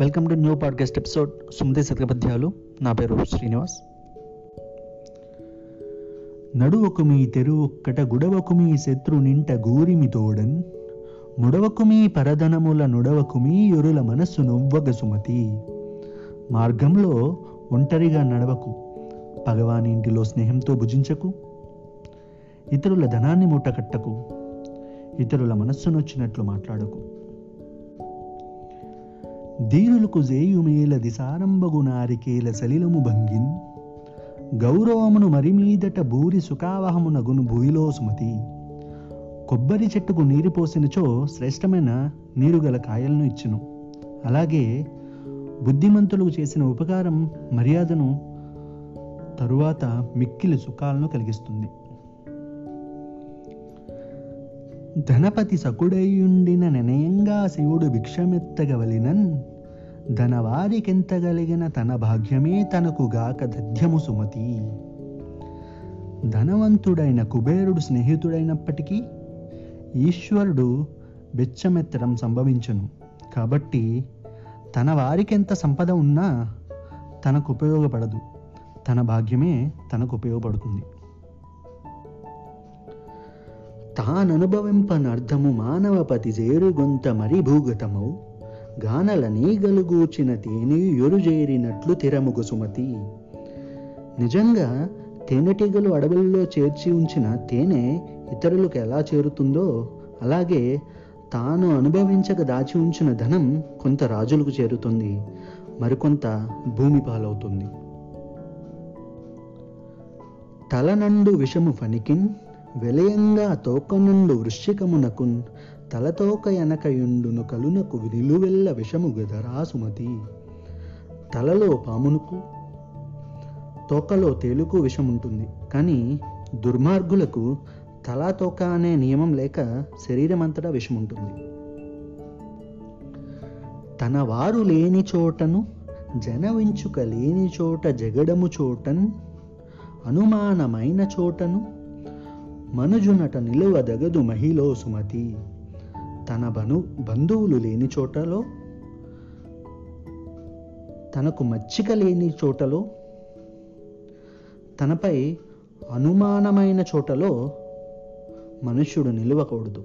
Welcome to new podcast episode Sumati శతకపద్యాలు నా పేరు శ్రీనివాస్. నడువకు మీ తెరువొక్కట గుడవకు మీ శత్రు నింట గూరిమి తోడన్. ముడవకు మీ పరధనముల నుడవకు మీ యొరుల మనస్సు నొవ్వగ సుమతి. మార్గంలో ఒంటరిగా నడవకు పగవాని ఇంటిలో స్నేహంతో భుజించకు ఇతరుల ధనాన్ని మూటకట్టకు ఇతరుల మనస్సునొచ్చినట్లు మాట్లాడకు. దీనులకు జేయుమేల దిసారంభగు నారికేల సలిలము భంగిన్. గౌరవమును మరిమీదట భూరి సుఖావహమునగును భూయిలో సుమతి. కొబ్బరి చెట్టుకు నీరు పోసినచో శ్రేష్టమైన నీరు గల కాయలను ఇచ్చును. అలాగే బుద్ధిమంతులకు చేసిన ఉపకారం మర్యాదను తరువాత మిక్కిలి సుఖాలను కలిగిస్తుంది. ధనపతి సకుడయుండిన నినయంగా శివుడు భిక్షమెత్తగవలినన్. ధనవారికెంతగలిగిన తన భాగ్యమే తనకు గాక దధ్యము సుమతి ధనవంతుడైన కుబేరుడు స్నేహితుడైనప్పటికీ ఈశ్వరుడు బెచ్చమెత్తడం సంభవించును కాబట్టి తన వారికెంత సంపద ఉన్నా తనకు ఉపయోగపడదు తన భాగ్యమే తనకు ఉపయోగపడుతుంది తాననుభవింపనర్థము మానవపతి చేరుగొంత మరి భూగతమౌ గానల నీగలుగూచిన తేని ఎరుజేరినట్లు తిరముగు సుమతి. నిజంగా తేనెటీగలు అడవుల్లో చేర్చి ఉంచిన తేనె ఇతరులకు ఎలా చేరుతుందో అలాగే తాను అనుభవించక దాచి ఉంచిన ధనం కొంత రాజులకు చేరుతుంది మరికొంత భూమి పాలవుతుంది. తలనండు విషము ఫణికిన్ వెలయంగా తోకనుండు వృశ్చికమునకున్ తలతోక ఎనకయుండును కలునకు నిలువెల్ల విషము గదరా సుమతి తలలో పామునుకు తోకలో తేలుకు విషముంటుంది. కానీ దుర్మార్గులకు తలా తోక అనే నియమం లేక శరీరమంతటా విషముంటుంది. తన వారు లేని చోటను జనవించుక లేని చోట జగడము చోటన్ అనుమానమైన చోటను మనుజునట నిలువదగదు మహిళో సుమతి తన బను బంధువులు లేని చోటలో? తనకు మచ్చిక లేని చోటలో? తనపై అనుమానమైన చోటలో? మనుష్యుడు నిలవకూడదు.